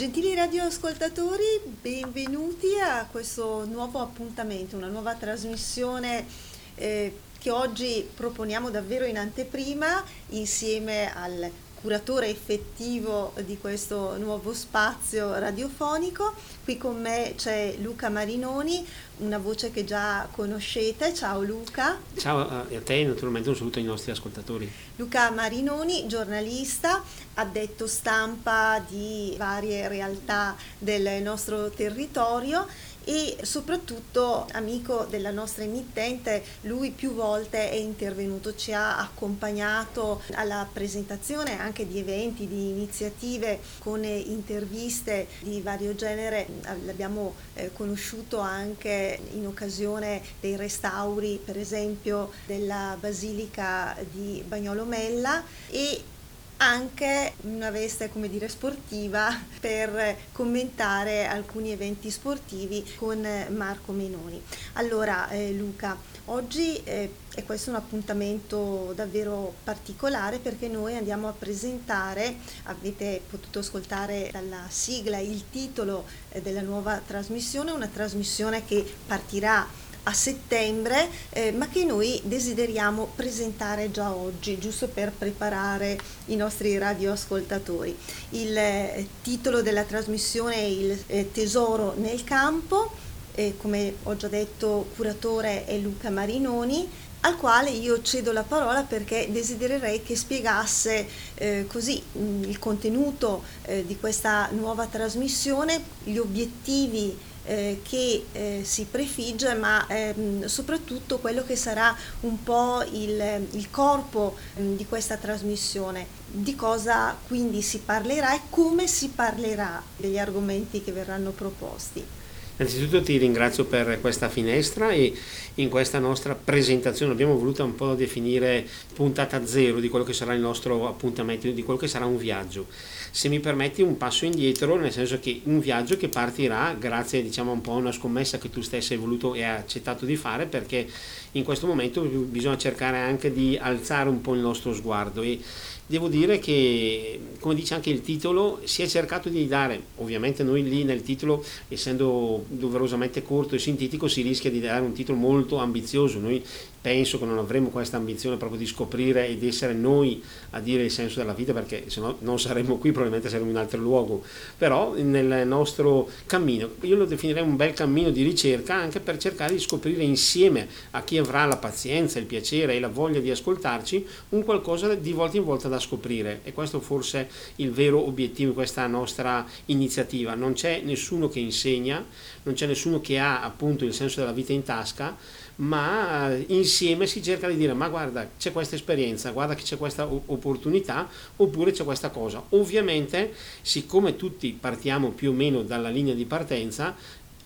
Gentili radioascoltatori, benvenuti a questo nuovo appuntamento, una nuova trasmissione eh, che oggi proponiamo davvero in anteprima insieme al curatore effettivo di questo nuovo spazio radiofonico. Qui con me c'è Luca Marinoni, una voce che già conoscete. Ciao Luca. Ciao eh, a te, naturalmente un saluto ai nostri ascoltatori. Luca Marinoni, giornalista, addetto stampa di varie realtà del nostro territorio e soprattutto amico della nostra emittente, lui più volte è intervenuto, ci ha accompagnato alla presentazione anche di eventi, di iniziative con interviste di vario genere, l'abbiamo eh, conosciuto anche in occasione dei restauri per esempio della Basilica di Bagnolo Mella e anche una veste come dire sportiva per commentare alcuni eventi sportivi con Marco Menoni. Allora eh, Luca, oggi eh, è questo un appuntamento davvero particolare perché noi andiamo a presentare, avete potuto ascoltare dalla sigla il titolo eh, della nuova trasmissione, una trasmissione che partirà a settembre, eh, ma che noi desideriamo presentare già oggi, giusto per preparare i nostri radioascoltatori. Il eh, titolo della trasmissione è Il eh, tesoro nel campo, come ho già detto, curatore è Luca Marinoni al quale io cedo la parola perché desidererei che spiegasse eh, così mh, il contenuto eh, di questa nuova trasmissione, gli obiettivi eh, che eh, si prefigge, ma ehm, soprattutto quello che sarà un po' il, il corpo ehm, di questa trasmissione, di cosa quindi si parlerà e come si parlerà degli argomenti che verranno proposti. Innanzitutto ti ringrazio per questa finestra e in questa nostra presentazione abbiamo voluto un po' definire puntata zero di quello che sarà il nostro appuntamento, di quello che sarà un viaggio. Se mi permetti un passo indietro, nel senso che un viaggio che partirà grazie diciamo un po' a una scommessa che tu stesso hai voluto e hai accettato di fare perché in questo momento bisogna cercare anche di alzare un po' il nostro sguardo e devo dire che, come dice anche il titolo, si è cercato di dare, ovviamente noi lì nel titolo, essendo doverosamente corto e sintetico, si rischia di dare un titolo molto ambizioso. Noi penso che non avremo questa ambizione proprio di scoprire ed essere noi a dire il senso della vita perché se no non saremmo qui, probabilmente saremmo in un altro luogo, però nel nostro cammino, io lo definirei un bel cammino di ricerca anche per cercare di scoprire insieme a chi avrà la pazienza, il piacere e la voglia di ascoltarci un qualcosa di volta in volta da scoprire. E questo forse è il vero obiettivo di questa nostra iniziativa, non c'è nessuno che insegna, non c'è nessuno che ha appunto il senso della vita in tasca, ma insieme si cerca di dire ma guarda c'è questa esperienza, guarda che c'è questa opportunità oppure c'è questa cosa. Ovviamente siccome tutti partiamo più o meno dalla linea di partenza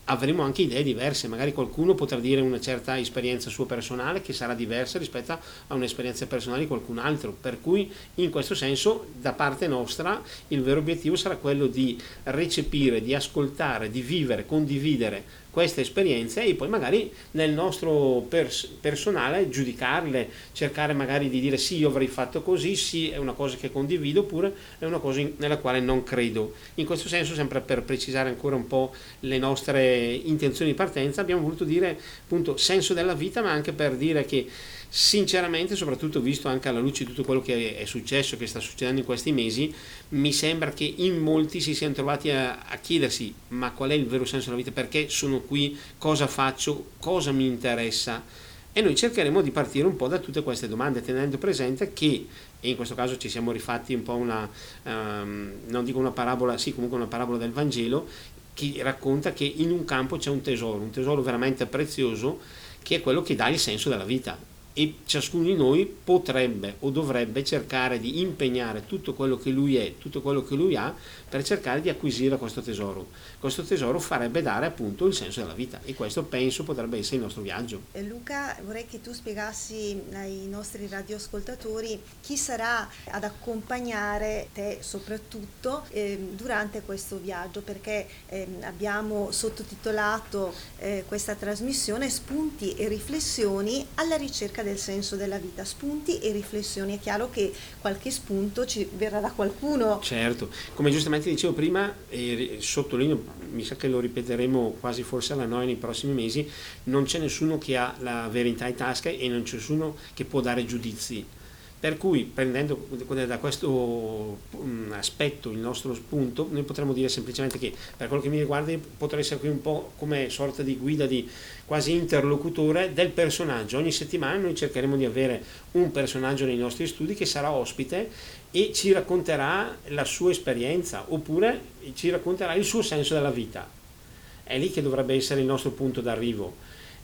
avremo anche idee diverse, magari qualcuno potrà dire una certa esperienza sua personale che sarà diversa rispetto a un'esperienza personale di qualcun altro, per cui in questo senso da parte nostra il vero obiettivo sarà quello di recepire, di ascoltare, di vivere, condividere queste esperienze e poi magari nel nostro pers- personale giudicarle, cercare magari di dire sì io avrei fatto così, sì è una cosa che condivido oppure è una cosa in- nella quale non credo. In questo senso sempre per precisare ancora un po' le nostre intenzioni di partenza abbiamo voluto dire appunto senso della vita ma anche per dire che sinceramente, soprattutto visto anche alla luce di tutto quello che è successo, che sta succedendo in questi mesi, mi sembra che in molti si siano trovati a, a, chiedersi ma qual è il vero senso della vita, perché sono qui, cosa faccio, cosa mi interessa. E noi cercheremo di partire un po' da tutte queste domande, tenendo presente che, e in questo caso ci siamo rifatti un po' una, um, non dico una parabola, sì comunque una parabola del Vangelo, che racconta che in un campo c'è un tesoro, un tesoro veramente prezioso, che è quello che dà il senso della vita e ciascuno di noi potrebbe o dovrebbe cercare di impegnare tutto quello che lui è, tutto quello che lui ha per cercare di acquisire questo tesoro. Questo tesoro farebbe dare appunto il senso della vita e questo penso potrebbe essere il nostro viaggio. Luca, vorrei che tu spiegassi ai nostri radioascoltatori chi sarà ad accompagnare te soprattutto eh, durante questo viaggio perché eh, abbiamo sottotitolato eh, questa trasmissione Spunti e riflessioni alla ricerca del senso della vita, spunti e riflessioni. È chiaro che qualche spunto ci verrà da qualcuno. Certo, come giustamente dicevo prima, e sottolineo, mi sa che lo ripeteremo quasi forse alla noi nei prossimi mesi, non c'è nessuno che ha la verità in tasca e non c'è nessuno che può dare giudizi per cui prendendo da questo mm, aspetto il nostro spunto, noi potremmo dire semplicemente che per quello che mi riguarda potrei essere qui un po' come sorta di guida di quasi interlocutore del personaggio. Ogni settimana noi cercheremo di avere un personaggio nei nostri studi che sarà ospite e ci racconterà la sua esperienza oppure ci racconterà il suo senso della vita. È lì che dovrebbe essere il nostro punto d'arrivo.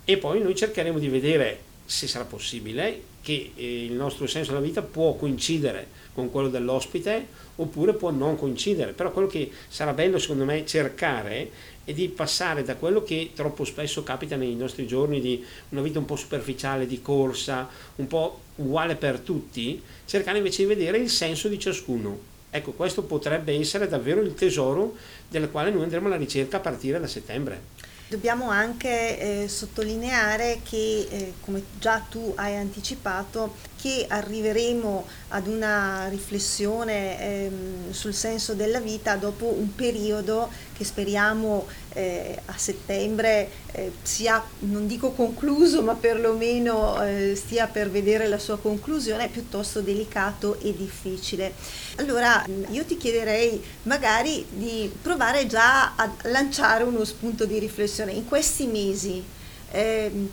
E poi noi cercheremo di vedere se sarà possibile, che eh, il nostro senso della vita può coincidere con quello dell'ospite oppure può non coincidere, però quello che sarà bello secondo me cercare è di passare da quello che troppo spesso capita nei nostri giorni di una vita un po' superficiale, di corsa, un po' uguale per tutti, cercare invece di vedere il senso di ciascuno. Ecco, questo potrebbe essere davvero il tesoro del quale noi andremo alla ricerca a partire da settembre. Dobbiamo anche eh, sottolineare che, eh, come già tu hai anticipato, che arriveremo ad una riflessione ehm, sul senso della vita dopo un periodo che speriamo eh, a settembre eh, sia, non dico concluso, ma perlomeno eh, stia per vedere la sua conclusione, piuttosto delicato e difficile. Allora io ti chiederei magari di provare già a lanciare uno spunto di riflessione. In questi mesi ehm,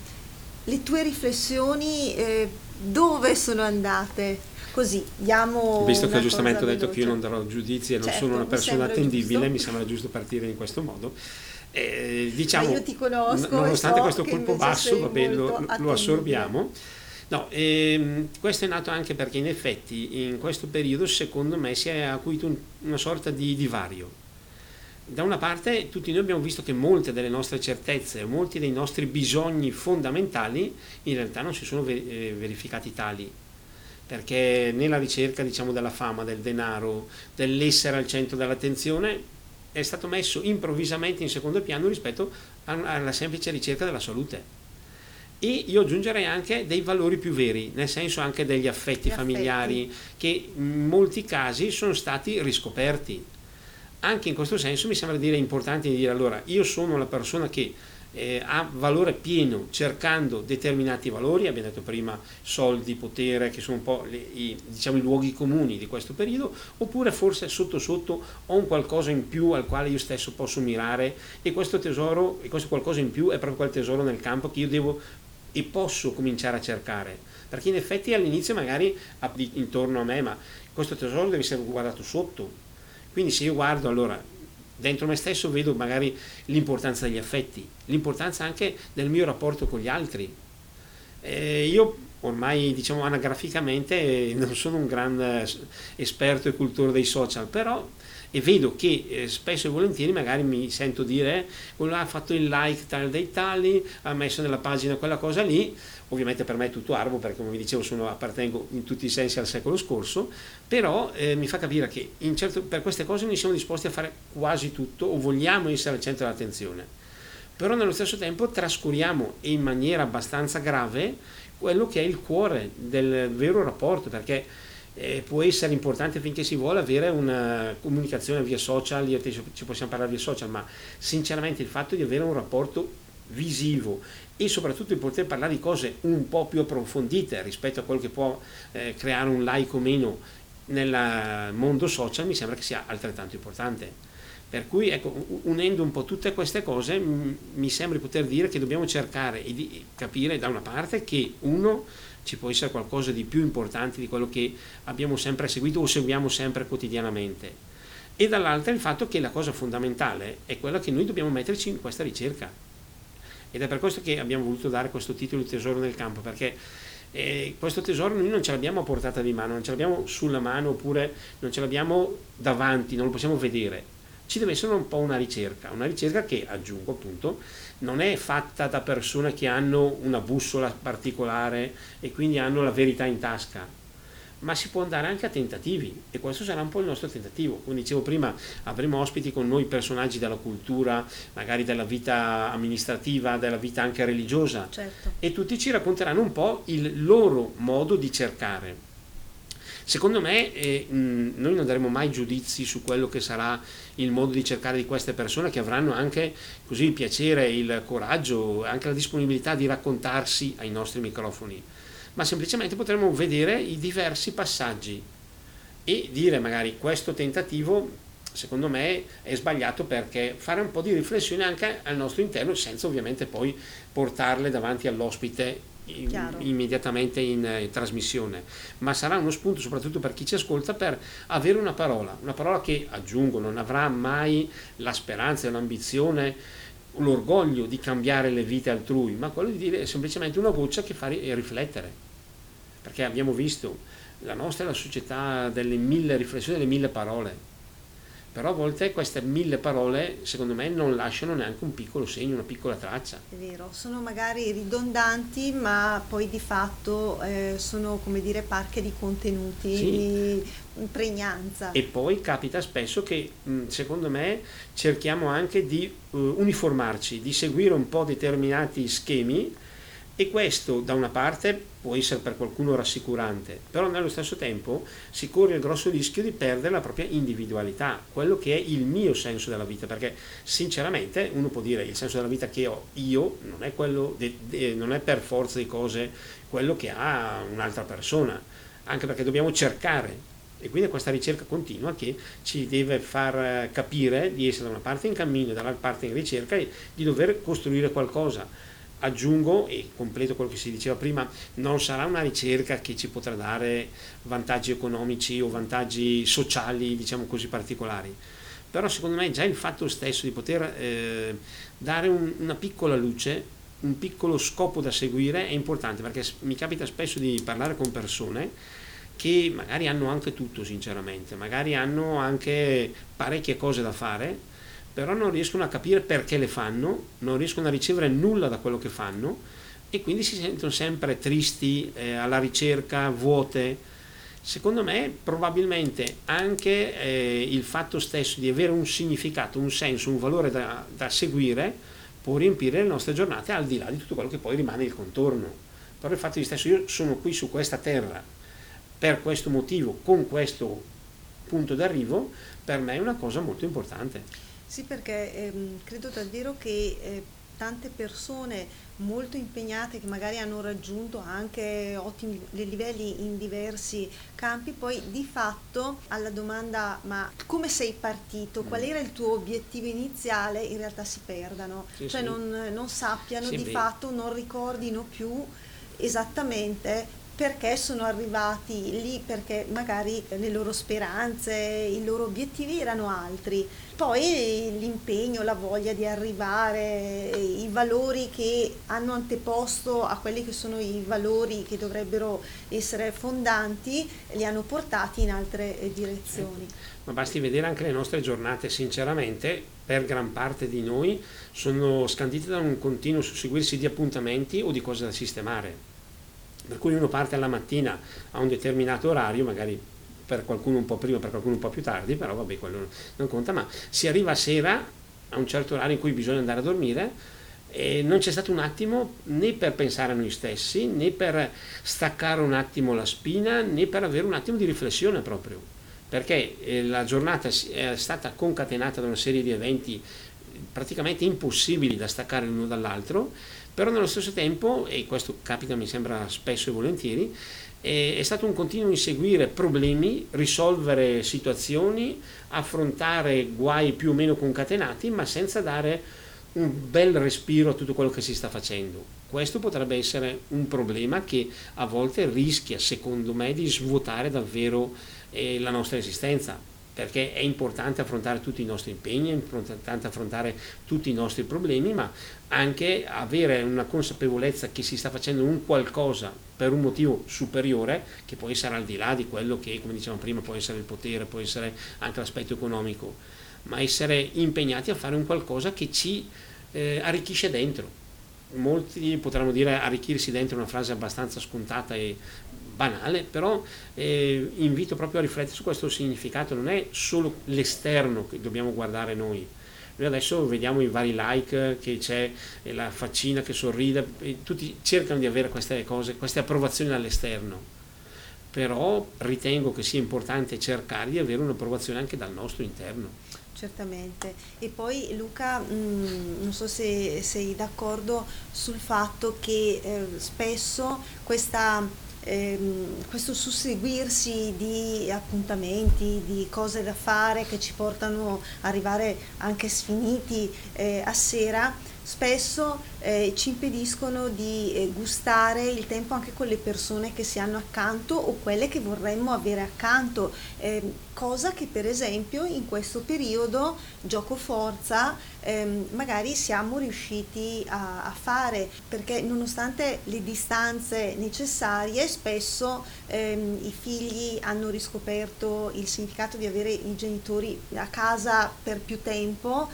le tue riflessioni eh, dove sono andate? Così diamo. Visto che giustamente ho detto che io non darò giudizi e non certo, sono una persona attendibile, giusto. mi sembra giusto partire in questo modo. Eh, diciamo, io ti conosco nonostante so questo colpo basso, vabbè, lo, lo, assorbiamo. No, ehm, questo è nato anche perché in effetti in questo periodo secondo me si è acuito un, una sorta di divario da una parte tutti noi abbiamo visto che molte delle nostre certezze, molti dei nostri bisogni fondamentali in realtà non si sono eh, verificati tali, perché nella ricerca diciamo, della fama, del denaro, dell'essere al centro dell'attenzione è stato messo improvvisamente in secondo piano rispetto alla semplice ricerca della salute. E io aggiungerei anche dei valori più veri, nel senso anche degli affetti Gli familiari, affetti. che in molti casi sono stati riscoperti anche in questo senso mi sembra dire importante dire allora io sono la persona che eh, ha valore pieno cercando determinati valori, abbiamo detto prima soldi, potere, che sono un po' le, i, diciamo, i luoghi comuni di questo periodo, oppure forse sotto sotto ho un qualcosa in più al quale io stesso posso mirare e questo tesoro, e questo qualcosa in più è proprio quel tesoro nel campo che io devo e posso cominciare a cercare, perché in effetti all'inizio magari intorno a me, ma questo tesoro deve essere guardato sotto, quindi se io guardo allora dentro me stesso vedo magari l'importanza degli affetti, l'importanza anche del mio rapporto con gli altri. Eh, io ormai diciamo anagraficamente non sono un gran esperto e cultore dei social, però e vedo che eh, spesso e volentieri magari mi sento dire quello ha fatto il like tal dei tali, ha messo nella pagina quella cosa lì, ovviamente per me è tutto arbo perché come vi dicevo sono, appartengo in tutti i sensi al secolo scorso, però eh, mi fa capire che certo, per queste cose noi siamo disposti a fare quasi tutto o vogliamo essere al centro dell'attenzione, però nello stesso tempo trascuriamo in maniera abbastanza grave quello che è il cuore del vero rapporto, perché eh, può essere importante finché si vuole avere una comunicazione via social, io te ci possiamo parlare via social, ma sinceramente il fatto di avere un rapporto visivo e soprattutto di poter parlare di cose un po' più approfondite rispetto a quello che può eh, creare un like o meno nel mondo social mi sembra che sia altrettanto importante. Per cui ecco, unendo un po' tutte queste cose mi sembra di poter dire che dobbiamo cercare di capire da una parte che uno ci può essere qualcosa di più importante di quello che abbiamo sempre seguito o seguiamo sempre quotidianamente e dall'altra il fatto che la cosa fondamentale è quella che noi dobbiamo metterci in questa ricerca ed è per questo che abbiamo voluto dare questo titolo di tesoro nel campo, perché eh, questo tesoro noi non ce l'abbiamo a portata di mano, non ce l'abbiamo sulla mano oppure non ce l'abbiamo davanti, non lo possiamo vedere. Ci deve essere un po' una ricerca, una ricerca che, aggiungo appunto, non è fatta da persone che hanno una bussola particolare e quindi hanno la verità in tasca, ma si può andare anche a tentativi e questo sarà un po' il nostro tentativo. Come dicevo prima, avremo ospiti con noi personaggi della cultura, magari della vita amministrativa, della vita anche religiosa certo. e tutti ci racconteranno un po' il loro modo di cercare. Secondo me eh, noi non daremo mai giudizi su quello che sarà il modo di cercare di queste persone che avranno anche così il piacere, il coraggio, anche la disponibilità di raccontarsi ai nostri microfoni. Ma semplicemente potremo vedere i diversi passaggi e dire magari questo tentativo secondo me è sbagliato perché fare un po' di riflessione anche al nostro interno senza ovviamente poi portarle davanti all'ospite in, immediatamente in, in, eh, trasmissione, ma sarà uno spunto soprattutto per chi ci ascolta per avere una parola, una parola che aggiungo non avrà mai la speranza e l'ambizione l'orgoglio di cambiare le vite altrui, ma quello di dire semplicemente una goccia che fa riflettere. Perché abbiamo visto la nostra è la società delle mille riflessioni, delle mille parole, però a volte queste mille parole secondo me non lasciano neanche un piccolo segno, una piccola traccia. È vero, sono magari ridondanti ma poi di fatto eh, sono come dire parche di contenuti, sì. di pregnanza. E poi capita spesso che secondo me cerchiamo anche di uh, uniformarci, di seguire un po' determinati schemi e questo da una parte può essere per qualcuno rassicurante, però nello stesso tempo si corre il grosso rischio di perdere la propria individualità, quello che è il mio senso della vita, perché sinceramente uno può dire il senso della vita che ho io non è, de, de, non è per forza di cose quello che ha un'altra persona, anche perché dobbiamo cercare. E quindi è questa ricerca continua che ci deve far capire di essere da una parte in cammino dall'altra parte in ricerca e di dover costruire qualcosa aggiungo e completo quello che si diceva prima, non sarà una ricerca che ci potrà dare vantaggi economici o vantaggi sociali, diciamo così, particolari. Però secondo me già il fatto stesso di poter eh, dare un, una piccola luce, un piccolo scopo da seguire è importante perché mi capita spesso di parlare con persone che magari hanno anche tutto sinceramente, magari hanno anche parecchie cose da fare, però non riescono a capire perché le fanno, non riescono a ricevere nulla da quello che fanno e quindi si sentono sempre tristi, eh, alla ricerca, vuote. Secondo me probabilmente anche eh, il fatto stesso di avere un significato, un senso, un valore da, da seguire può riempire le nostre giornate al di là di tutto quello che poi rimane il contorno. Però il fatto di stesso io sono qui su questa terra per questo motivo, con questo punto d'arrivo, per me è una cosa molto importante. Sì, perché ehm, credo davvero che eh, tante persone molto impegnate che magari hanno raggiunto anche ottimi livelli in diversi campi, poi di fatto alla domanda ma come sei partito, qual era il tuo obiettivo iniziale, in realtà si perdano, sì, cioè sì. Non, non, sappiano sì, di beh. fatto, non ricordino più esattamente perché sono arrivati lì, perché magari le loro speranze, i loro obiettivi erano altri. Poi l'impegno, la voglia di arrivare, i valori che hanno anteposto a quelli che sono i valori che dovrebbero essere fondanti, li hanno portati in altre direzioni. Ma basti vedere anche le nostre giornate, sinceramente, per gran parte di noi sono scandite da un continuo susseguirsi di appuntamenti o di cose da sistemare per cui uno parte alla mattina a un determinato orario, magari per qualcuno un po' prima, per qualcuno un po' più tardi, però vabbè, quello non conta, ma si arriva a sera a un certo orario in cui bisogna andare a dormire e non c'è stato un attimo né per pensare a noi stessi, né per staccare un attimo la spina, né per avere un attimo di riflessione proprio, perché eh, la giornata è stata concatenata da una serie di eventi praticamente impossibili da staccare l'uno dall'altro però nello stesso tempo, e questo capita mi sembra spesso e volentieri, è stato un continuo inseguire problemi, risolvere situazioni, affrontare guai più o meno concatenati, ma senza dare un bel respiro a tutto quello che si sta facendo. Questo potrebbe essere un problema che a volte rischia, secondo me, di svuotare davvero eh, la nostra esistenza perché è importante affrontare tutti i nostri impegni, è importante affrontare tutti i nostri problemi, ma anche avere una consapevolezza che si sta facendo un qualcosa per un motivo superiore, che poi sarà al di là di quello che, come dicevamo prima, può essere il potere, può essere anche l'aspetto economico, ma essere impegnati a fare un qualcosa che ci eh, arricchisce dentro. Molti potranno dire arricchirsi dentro una frase abbastanza scontata e banale, però eh, invito proprio a riflettere su questo significato, non è solo l'esterno che dobbiamo guardare noi. Noi adesso vediamo i vari like che c'è, la faccina che sorride, tutti cercano di avere queste cose, queste approvazioni dall'esterno però ritengo che sia importante cercare di avere un'approvazione anche dal nostro interno. Certamente. E poi Luca, mh, mm, non so se sei d'accordo sul fatto che eh, spesso questa ehm, questo susseguirsi di appuntamenti, di cose da fare che ci portano ad arrivare anche sfiniti eh, a sera, spesso eh, ci impediscono di eh, gustare il tempo anche con le persone che si hanno accanto o quelle che vorremmo avere accanto, eh, cosa che per esempio in questo periodo gioco forza ehm, magari siamo riusciti a, a, fare perché nonostante le distanze necessarie spesso ehm, i figli hanno riscoperto il significato di avere i genitori a casa per più tempo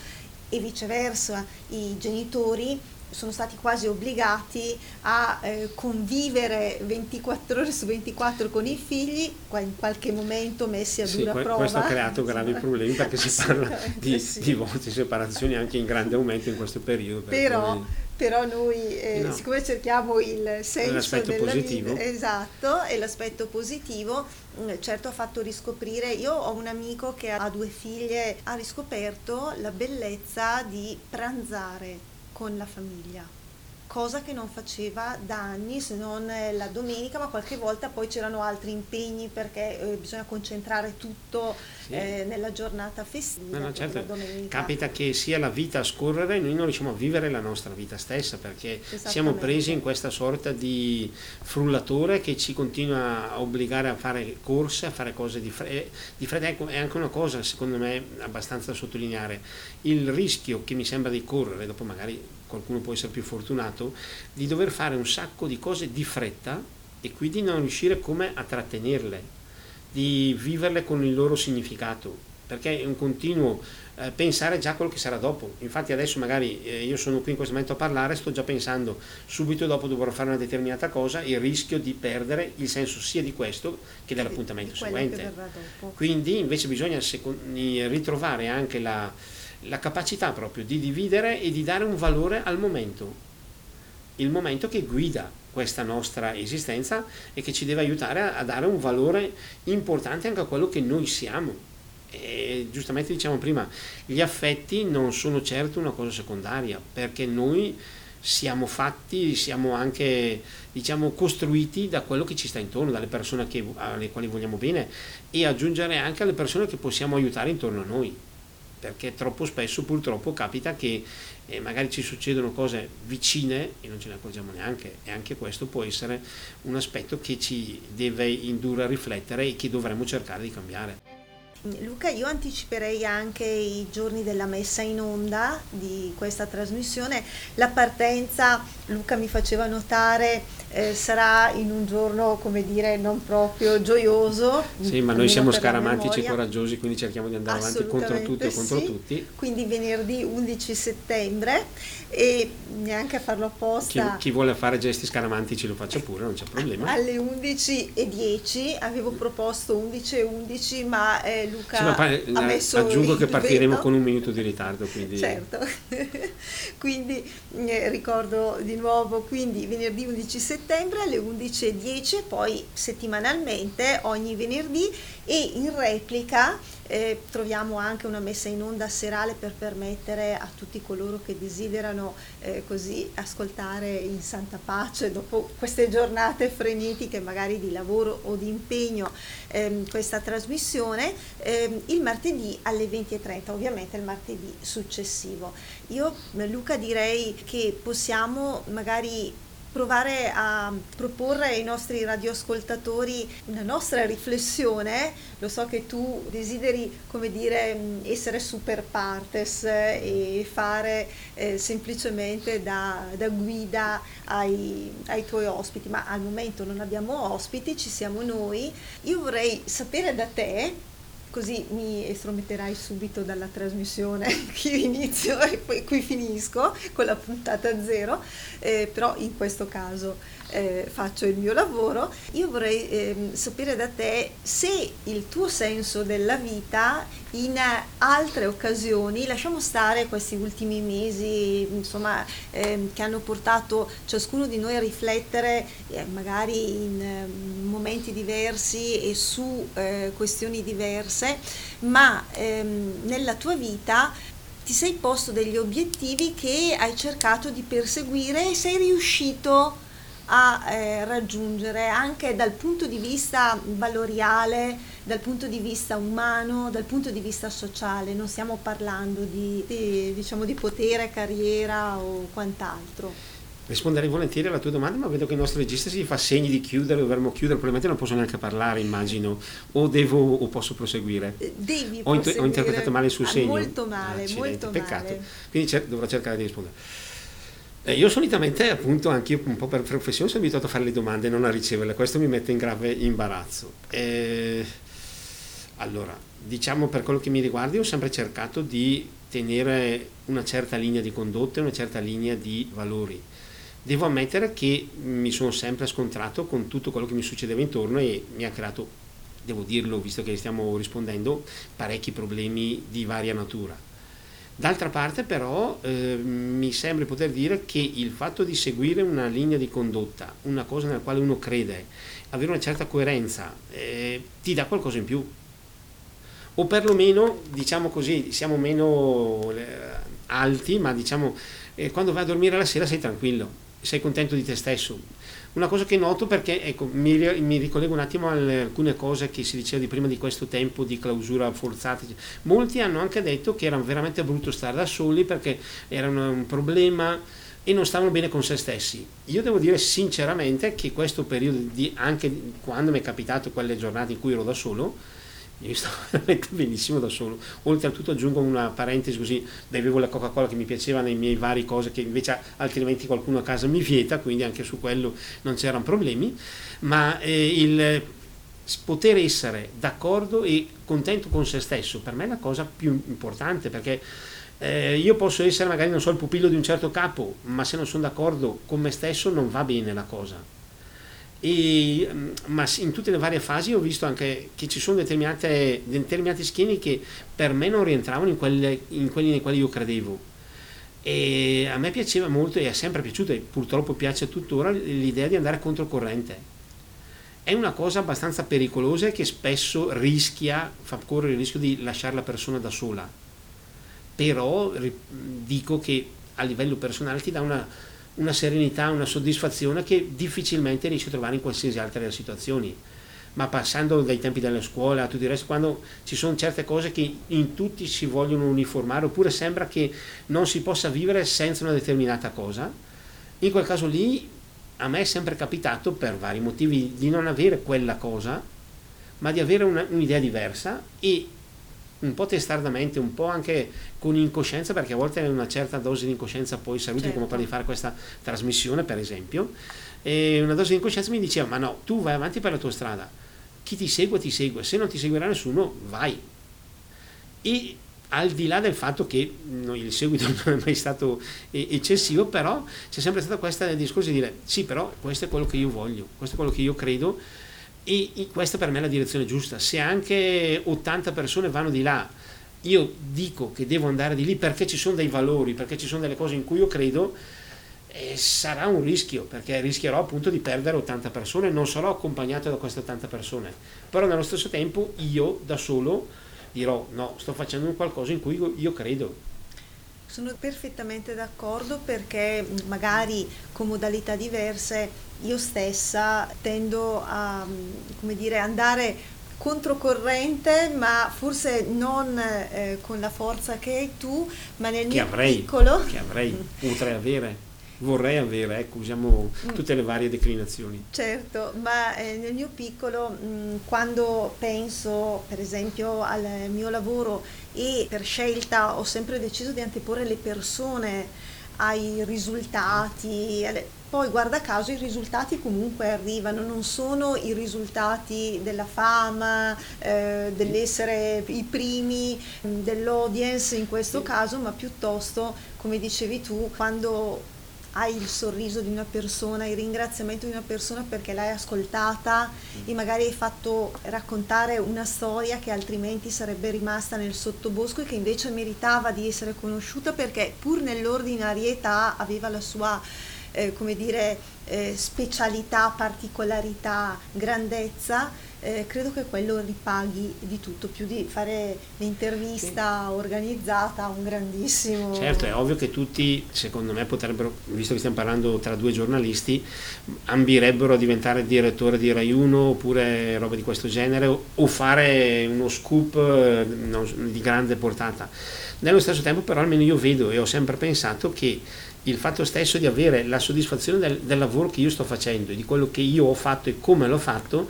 e viceversa i genitori sono stati quasi obbligati a eh, convivere 24 ore su 24 con i figli, in qualche momento messi a dura sì, prova. Questo ha creato gravi problemi perché si parla di sì. divorzi separazioni anche in grande aumento in questo periodo. Però, però noi, eh, no. siccome cerchiamo il senso della positivo. vita, esatto, e l'aspetto positivo, certo ha fatto riscoprire, io ho un amico che ha due figlie, ha riscoperto la bellezza di pranzare con la famiglia, cosa che non faceva da anni se non la domenica, ma qualche volta poi c'erano altri impegni perché eh, bisogna concentrare tutto sì. eh, nella giornata festiva. No, no, certo. Capita che sia la vita a scorrere e noi non riusciamo a vivere la nostra vita stessa perché siamo presi in questa sorta di frullatore che ci continua a obbligare a fare corse, a fare cose di, fre- di fretta. Ecco, è anche una cosa secondo me abbastanza da sottolineare. Il rischio che mi sembra di correre, dopo magari qualcuno può essere più fortunato, di dover fare un sacco di cose di fretta e quindi non riuscire come a trattenerle, di viverle con il loro significato, perché è un continuo eh, pensare già a quello che sarà dopo. Infatti adesso magari eh, io sono qui in questo momento a parlare, sto già pensando subito dopo dovrò fare una determinata cosa, il rischio di perdere il senso sia di questo che dell'appuntamento seguente. Quindi invece bisogna ritrovare anche la, la capacità proprio di dividere e di dare un valore al momento, il momento che guida questa nostra esistenza e che ci deve aiutare a, dare un valore importante anche a quello che noi siamo. E giustamente diciamo prima, gli affetti non sono certo una cosa secondaria, perché noi siamo fatti, siamo anche diciamo, costruiti da quello che ci sta intorno, dalle persone che, alle quali vogliamo bene e aggiungere anche alle persone che possiamo aiutare intorno a noi perché troppo spesso purtroppo capita che eh, magari ci succedono cose vicine e non ce ne accorgiamo neanche e anche questo può essere un aspetto che ci deve indurre a riflettere e che dovremmo cercare di cambiare. Luca, io anticiperei anche i giorni della messa in onda di questa trasmissione. La partenza, Luca mi faceva notare, eh, sarà in un giorno, come dire, non proprio gioioso. Sì, ma noi siamo scaramantici e coraggiosi, quindi cerchiamo di andare avanti contro tutti e contro sì. tutti. Quindi venerdì 11 settembre e neanche a farlo apposta. Chi, chi vuole fare gesti scaramantici lo faccia pure, non c'è problema. Alle 11.10 avevo proposto 11.11, ma eh, Luca sì, ma pa- ha messo aggiungo che partiremo con un minuto di ritardo. Quindi... Certo, quindi eh, ricordo di nuovo, quindi venerdì 11 settembre alle 11.10 poi settimanalmente ogni venerdì e in replica eh, troviamo anche una messa in onda serale per permettere a tutti coloro che desiderano eh, così ascoltare in santa pace dopo queste giornate frenetiche magari di lavoro o di impegno ehm, questa trasmissione ehm, il martedì alle 20.30 ovviamente il martedì successivo. Io Luca direi che possiamo magari provare a proporre ai nostri radioascoltatori una nostra riflessione. Lo so che tu desideri, come dire, essere super partes e fare eh, semplicemente da, da guida ai, ai, tuoi ospiti, ma al momento non abbiamo ospiti, ci siamo noi. Io vorrei sapere da te così mi estrometterai subito dalla trasmissione io inizio e poi qui finisco con la puntata zero, eh, però in questo caso eh, faccio il mio lavoro, io vorrei eh, sapere da te se il tuo senso della vita in altre occasioni, lasciamo stare questi ultimi mesi, insomma, eh, che hanno portato ciascuno di noi a riflettere eh, magari in eh, momenti diversi e su eh, questioni diverse, ma ehm, nella tua vita ti sei posto degli obiettivi che hai cercato di perseguire e sei riuscito a eh, raggiungere anche dal punto di vista valoriale, dal punto di vista umano, dal punto di vista sociale. Non stiamo parlando di, di, diciamo, di potere, carriera o quant'altro. Risponderei volentieri alla tua domanda, ma vedo che il nostro regista si fa segni di chiudere, dovremmo chiudere, probabilmente non posso neanche parlare, immagino, o devo o posso proseguire? Eh, devi ho, int- ho interpretato male il suo ah, segno. Molto male, Accidenti, molto peccato. male. Quindi cer- dovrò cercare di rispondere. Eh, io solitamente, appunto, anche io un po' per professione sono abituato a fare le domande e non a riceverle, questo mi mette in grave imbarazzo. Eh, allora, diciamo per quello che mi riguarda, io ho sempre cercato di tenere una certa linea di condotta e una certa linea di valori Devo ammettere che mi sono sempre scontrato con tutto quello che mi succedeva intorno e mi ha creato, devo dirlo visto che stiamo rispondendo, parecchi problemi di varia natura. D'altra parte però eh, mi sembra poter dire che il fatto di seguire una linea di condotta, una cosa nella quale uno crede, avere una certa coerenza, eh, ti dà qualcosa in più. O perlomeno, diciamo così, siamo meno eh, alti, ma diciamo, eh, quando vai a dormire la sera sei tranquillo sei contento di te stesso. Una cosa che noto perché ecco, mi, mi, ricollego un attimo a alcune cose che si diceva di prima di questo tempo di clausura forzata. Molti hanno anche detto che era veramente brutto stare da soli perché era un problema e non stavano bene con se stessi. Io devo dire sinceramente che questo periodo, di, anche quando mi è capitato quelle giornate in cui ero da solo, io stavo veramente benissimo da solo. Oltretutto aggiungo una parentesi così, bevevo la Coca-Cola che mi piaceva nei miei vari cose che invece altrimenti qualcuno a casa mi vieta, quindi anche su quello non c'erano problemi, ma eh, il poter essere d'accordo e contento con se stesso per me è la cosa più importante perché eh, io posso essere magari non so il pupillo di un certo capo, ma se non sono d'accordo con me stesso non va bene la cosa e, mm, ma in tutte le varie fasi ho visto anche che ci sono determinati schemi che per me non rientravano in, quelle, in quelli nei quali io credevo. E a me piaceva molto e è sempre piaciuto e purtroppo piace tuttora l'idea di andare controcorrente è una cosa abbastanza pericolosa e che spesso rischia, fa correre il rischio di lasciare la persona da sola. Però dico che a livello personale ti dà una una serenità, una soddisfazione che difficilmente riesci a trovare in qualsiasi altra delle situazioni. Ma passando dai tempi della scuola tutto il resto, quando ci sono certe cose che in tutti si vogliono uniformare, oppure sembra che non si possa vivere senza una determinata cosa, in quel caso lì a me è sempre capitato, per vari motivi, di non avere quella cosa, ma di avere una, un'idea diversa e un po' testardamente, un po' anche con incoscienza, perché a volte una certa dose di incoscienza poi saluti certo. come quello di fare questa trasmissione, per esempio, e una dose di incoscienza mi diceva, ma no, tu vai avanti per la tua strada, chi ti segue ti segue, se non ti seguirà nessuno, vai. E al di là del fatto che il seguito non è mai stato eccessivo, però c'è sempre stata questa discorso di dire sì, però questo è quello che io voglio, questo è quello che io credo e questa per me è la direzione giusta. Se anche 80 persone vanno di là, io dico che devo andare di lì perché ci sono dei valori, perché ci sono delle cose in cui io credo, eh, sarà un rischio, perché rischierò appunto di perdere 80 persone, non sarò accompagnato da queste 80 persone, però nello stesso tempo io da solo dirò no, sto facendo qualcosa in cui io, io credo. Sono perfettamente d'accordo perché magari con modalità diverse io stessa tendo a come dire, andare controcorrente, ma forse non eh, con la forza che hai tu, ma nel che mio avrei, piccolo. Che avrei, potrei avere vorrei avere, ecco, usiamo mm. tutte le varie declinazioni. Certo, ma eh, nel mio piccolo, mh, mm, quando penso per esempio al mio lavoro e per scelta ho sempre deciso di anteporre le persone ai risultati, poi guarda caso i risultati comunque arrivano, non sono i risultati della fama, eh, dell'essere i primi dell'audience in questo caso, ma piuttosto, come dicevi tu, quando hai il sorriso di una persona, il ringraziamento di una persona perché l'hai ascoltata e magari hai fatto raccontare una storia che altrimenti sarebbe rimasta nel sottobosco e che invece meritava di essere conosciuta perché pur nell'ordinarietà aveva la sua eh, come dire, eh, specialità, particolarità, grandezza, eh, credo che quello ripaghi di tutto, più di fare l'intervista sì. organizzata un grandissimo... Certo, è ovvio che tutti, secondo me, potrebbero, visto che stiamo parlando tra due giornalisti, ambirebbero a diventare direttore di Rai 1 oppure roba di questo genere o fare uno scoop eh, di grande portata. Nello stesso tempo però almeno io vedo e ho sempre pensato che il fatto stesso di avere la soddisfazione del, del, lavoro che io sto facendo e di quello che io ho fatto e come l'ho fatto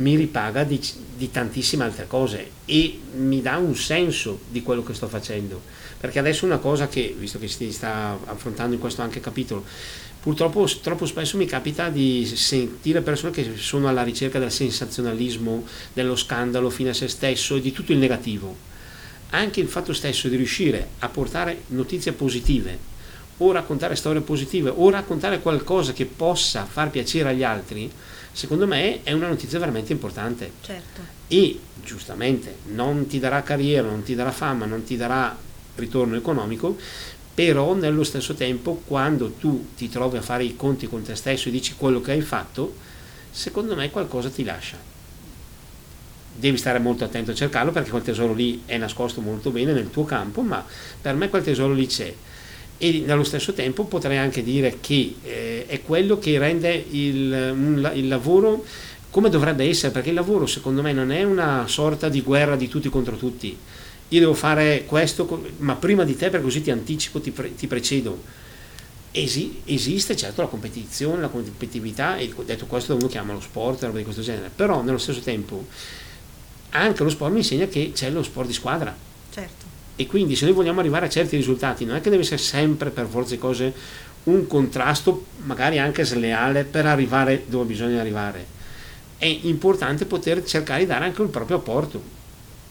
mi ripaga di, di, tantissime altre cose e mi dà un senso di quello che sto facendo. Perché adesso una cosa che visto che si sta affrontando in questo anche capitolo purtroppo troppo spesso mi capita di sentire persone che sono alla ricerca del sensazionalismo dello scandalo fine a se stesso e di tutto il negativo. Anche il fatto stesso di riuscire a portare notizie positive o raccontare storie positive o raccontare qualcosa che possa far piacere agli altri, secondo me è una notizia veramente importante. Certo. E giustamente non ti darà carriera, non ti darà fama, non ti darà ritorno economico, però nello stesso tempo quando tu ti trovi a fare i conti con te stesso e dici quello che hai fatto, secondo me qualcosa ti lascia. Devi stare molto attento a cercarlo perché quel tesoro lì è nascosto molto bene nel tuo campo, ma per me quel tesoro lì c'è e nello stesso tempo potrei anche dire che eh, è quello che rende il, il lavoro come dovrebbe essere, perché il lavoro secondo me non è una sorta di guerra di tutti contro tutti. Io devo fare questo, ma prima di te, per così ti anticipo, ti, pre, ti precedo. Esi, esiste certo la competizione, la competitività, e detto questo uno chiama lo sport, roba di questo genere, però nello stesso tempo anche lo sport mi insegna che c'è lo sport di squadra. E quindi se noi vogliamo arrivare a certi risultati non è che deve essere sempre per forza di cose un contrasto magari anche sleale per arrivare dove bisogna arrivare. È importante poter cercare di dare anche il proprio apporto.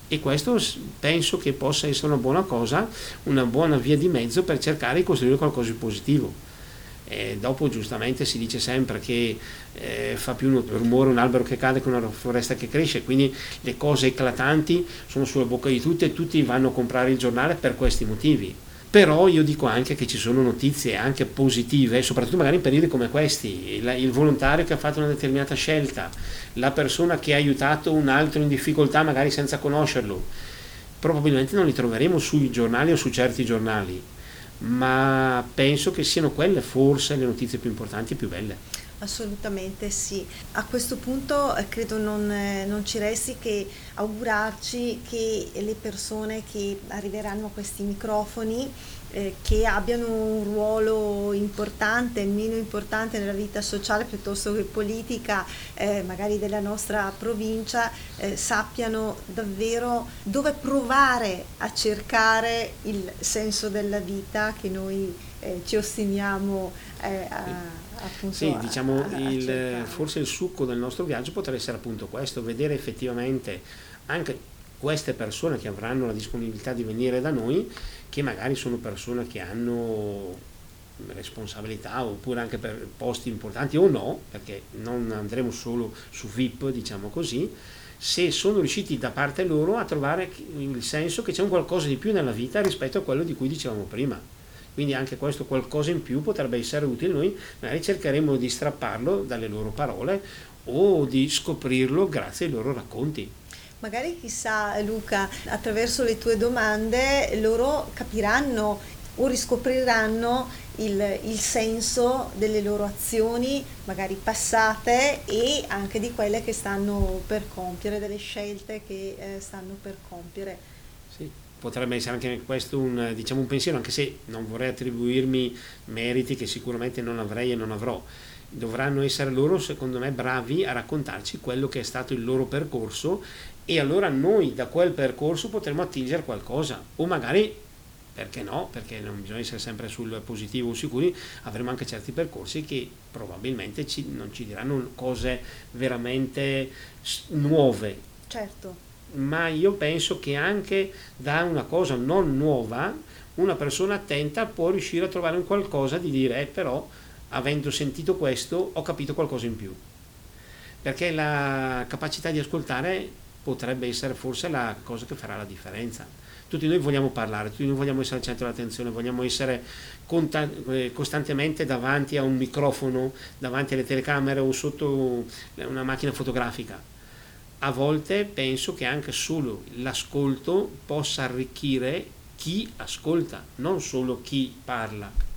E questo penso che possa essere una buona cosa una buona via di mezzo per cercare di costruire qualcosa di positivo e dopo giustamente si dice sempre che eh, fa più rumore un albero che cade che una foresta che cresce, quindi le cose eclatanti sono sulla bocca di tutti e tutti vanno a comprare il giornale per questi motivi. Però io dico anche che ci sono notizie anche positive, soprattutto magari in periodi come questi, il, il volontario che ha fatto una determinata scelta, la persona che ha aiutato un altro in difficoltà magari senza conoscerlo, probabilmente non li troveremo sui giornali o su certi giornali ma penso che siano quelle forse le notizie più importanti e più belle. Assolutamente sì. A questo punto eh, credo non, eh, non, ci resti che augurarci che le persone che arriveranno a questi microfoni eh, che abbiano un ruolo importante, meno importante nella vita sociale piuttosto che politica, eh, magari della nostra provincia, eh, sappiano davvero dove provare a cercare il senso della vita che noi eh, ci ostiniamo eh, a appunto sì, diciamo a, a il, forse il succo del nostro viaggio potrebbe essere appunto questo, vedere effettivamente anche queste persone che avranno la disponibilità di venire da noi, che magari sono persone che hanno responsabilità oppure anche per posti importanti o no, perché non andremo solo su VIP, diciamo così, se sono riusciti da parte loro a trovare il senso che c'è un qualcosa di più nella vita rispetto a quello di cui dicevamo prima. Quindi anche questo qualcosa in più potrebbe essere utile noi, magari cercheremo di strapparlo dalle loro parole o di scoprirlo grazie ai loro racconti. Magari chissà Luca, attraverso le tue domande loro capiranno o riscopriranno il, il, senso delle loro azioni, magari passate, e anche di quelle che stanno per compiere, delle scelte che eh, stanno per compiere. Sì, potrebbe essere anche questo un, diciamo, un pensiero, anche se non vorrei attribuirmi meriti che sicuramente non avrei e non avrò. Dovranno essere loro, secondo me, bravi a raccontarci quello che è stato il loro percorso e allora noi da quel percorso potremo attingere qualcosa o magari perché no, perché non bisogna essere sempre sul positivo o sicuri, avremo anche certi percorsi che probabilmente ci, non ci diranno cose veramente nuove. Certo. Ma io penso che anche da una cosa non nuova una persona attenta può riuscire a trovare un qualcosa di dire, eh, però avendo sentito questo ho capito qualcosa in più. Perché la capacità di ascoltare potrebbe essere forse la cosa che farà la differenza. Tutti noi vogliamo parlare, tutti noi vogliamo essere al centro dell'attenzione, vogliamo essere eh, costantemente davanti a un microfono, davanti alle telecamere o sotto una macchina fotografica. A volte penso che anche solo l'ascolto possa arricchire chi ascolta, non solo chi parla.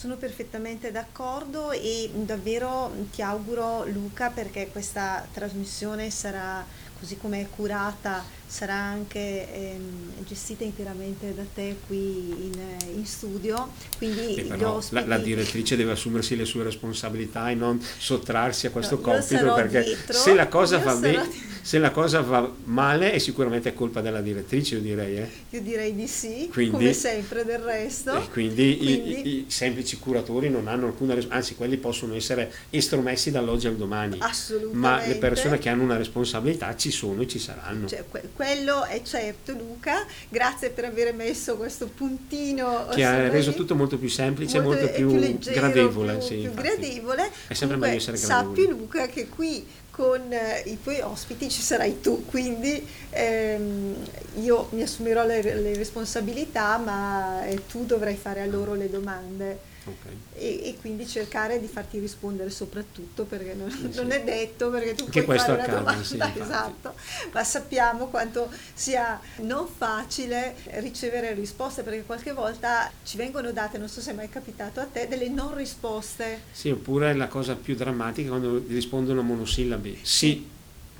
Sono perfettamente d'accordo e davvero ti auguro Luca perché questa trasmissione sarà così come è curata sarà anche ehm, gestita interamente da te qui in, in studio. Quindi la, la, direttrice deve assumersi le sue responsabilità e non sottrarsi a questo no, compito perché dietro, se la cosa va bene se la cosa va male è sicuramente colpa della direttrice, io direi. Eh? Io direi di sì, quindi, come sempre del resto. E quindi, quindi... I, i, semplici curatori non hanno alcuna responsabilità, anzi quelli possono essere estromessi dall'oggi al domani. Assolutamente. Ma le persone che hanno una responsabilità ci sono e ci saranno. Cioè, que- quello è certo Luca, grazie per aver messo questo puntino. Che ha reso tutto molto più semplice molto, molto più, più leggero, gradevole. Più, sì, più gradevole. È sempre Comunque, meglio essere gradevole. Sappi Luca che qui con eh, i tuoi ospiti ci sarai tu, quindi ehm, io mi assumerò le, le responsabilità, ma eh, tu dovrai fare a loro le domande. Okay. E, e, quindi cercare di farti rispondere soprattutto perché non, sì. non è detto perché tu che puoi fare accade, una domanda sì, esatto ma sappiamo quanto sia non facile ricevere risposte perché qualche volta ci vengono date non so se è mai capitato a te delle non risposte sì oppure la cosa più drammatica quando rispondono monosillabi sì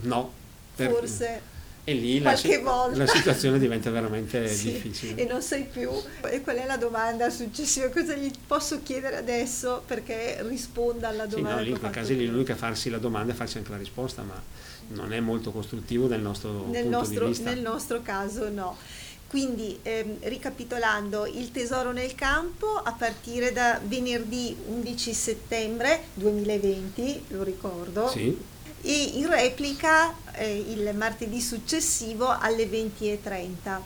no per, forse e lì la, la, situazione diventa veramente sì, difficile. E non sai più. E qual è la domanda successiva? Cosa gli posso chiedere adesso perché risponda alla domanda? Sì, no, lì in quel caso lì l'unica farsi la domanda e farsi anche la risposta, ma non è molto costruttivo nel nostro nel punto nostro, di vista. Nel nostro caso no. Quindi ehm, ricapitolando, il tesoro nel campo a partire da venerdì 11 settembre 2020, lo ricordo, sì e in replica eh, il martedì successivo alle 20.30.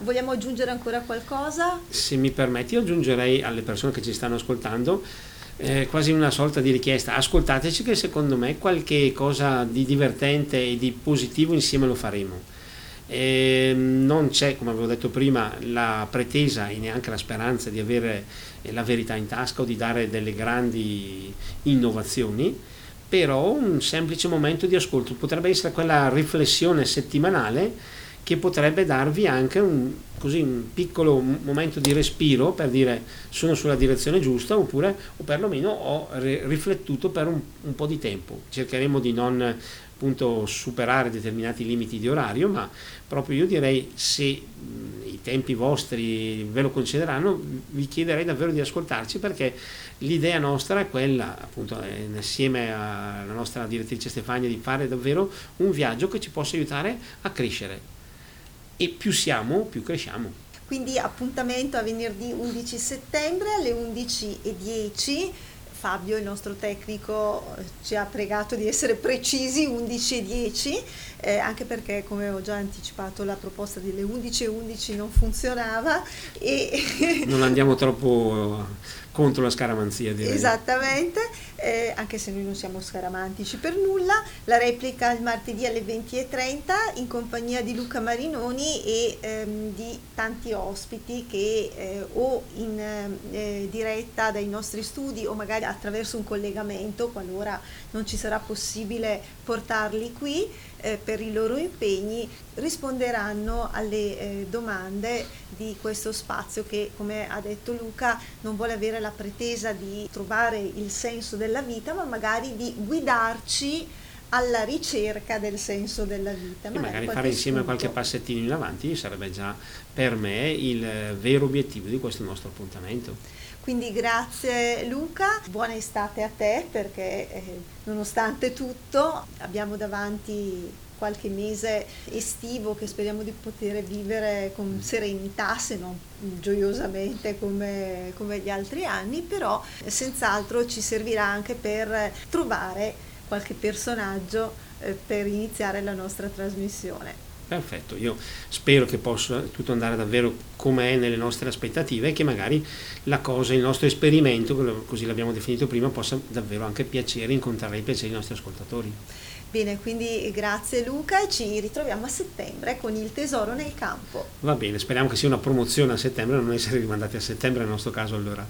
Vogliamo aggiungere ancora qualcosa? Se mi permetti, io aggiungerei alle persone che ci stanno ascoltando eh, quasi una sorta di richiesta. Ascoltateci che secondo me qualche cosa di divertente e di positivo insieme lo faremo. Eh, non c'è, come avevo detto prima, la pretesa e neanche la speranza di avere la verità in tasca o di dare delle grandi innovazioni però un semplice momento di ascolto potrebbe essere quella riflessione settimanale che potrebbe darvi anche un, così, un piccolo momento di respiro per dire sono sulla direzione giusta oppure o perlomeno ho riflettuto per un, un po' di tempo. Cercheremo di non appunto superare determinati limiti di orario, ma proprio io direi se tempi vostri ve lo concederanno, vi chiederei davvero di ascoltarci perché l'idea nostra è quella, appunto, insieme alla nostra direttrice Stefania, di fare davvero un viaggio che ci possa aiutare a crescere. E più siamo, più cresciamo. Quindi appuntamento a venerdì 11 settembre alle 11.10 Fabio, il nostro tecnico, ci ha pregato di essere precisi 11 e 10, eh, anche perché come ho già anticipato la proposta delle 11 e 11 non funzionava. E non andiamo troppo contro la scaramanzia direi. Esattamente, eh, anche se noi non siamo scaramantici per nulla, la replica il martedì alle 20.30 in compagnia di Luca Marinoni e ehm, di tanti ospiti che eh, o in eh, diretta dai nostri studi o magari attraverso un collegamento qualora non ci sarà possibile portarli qui eh, per i loro impegni risponderanno alle eh, domande di questo spazio che come ha detto Luca non vuole avere la pretesa di trovare il senso della vita ma magari di guidarci alla ricerca del senso della vita. E magari, fare insieme spunto. qualche passettino in avanti sarebbe già per me il vero obiettivo di questo nostro appuntamento. Quindi grazie Luca, buona estate a te perché eh, nonostante tutto abbiamo davanti qualche mese estivo che speriamo di poter vivere con serenità, se non gioiosamente come, come gli altri anni, però senz'altro ci servirà anche per trovare qualche personaggio eh, per iniziare la nostra trasmissione. Perfetto, io spero che possa tutto andare davvero come è nelle nostre aspettative e che magari la cosa, il nostro esperimento, così l'abbiamo definito prima, possa davvero anche piacere, incontrare i piaceri dei nostri ascoltatori. Bene, quindi grazie Luca e ci ritroviamo a settembre con il tesoro nel campo. Va bene, speriamo che sia una promozione a settembre, non essere rimandati a settembre nel nostro caso allora.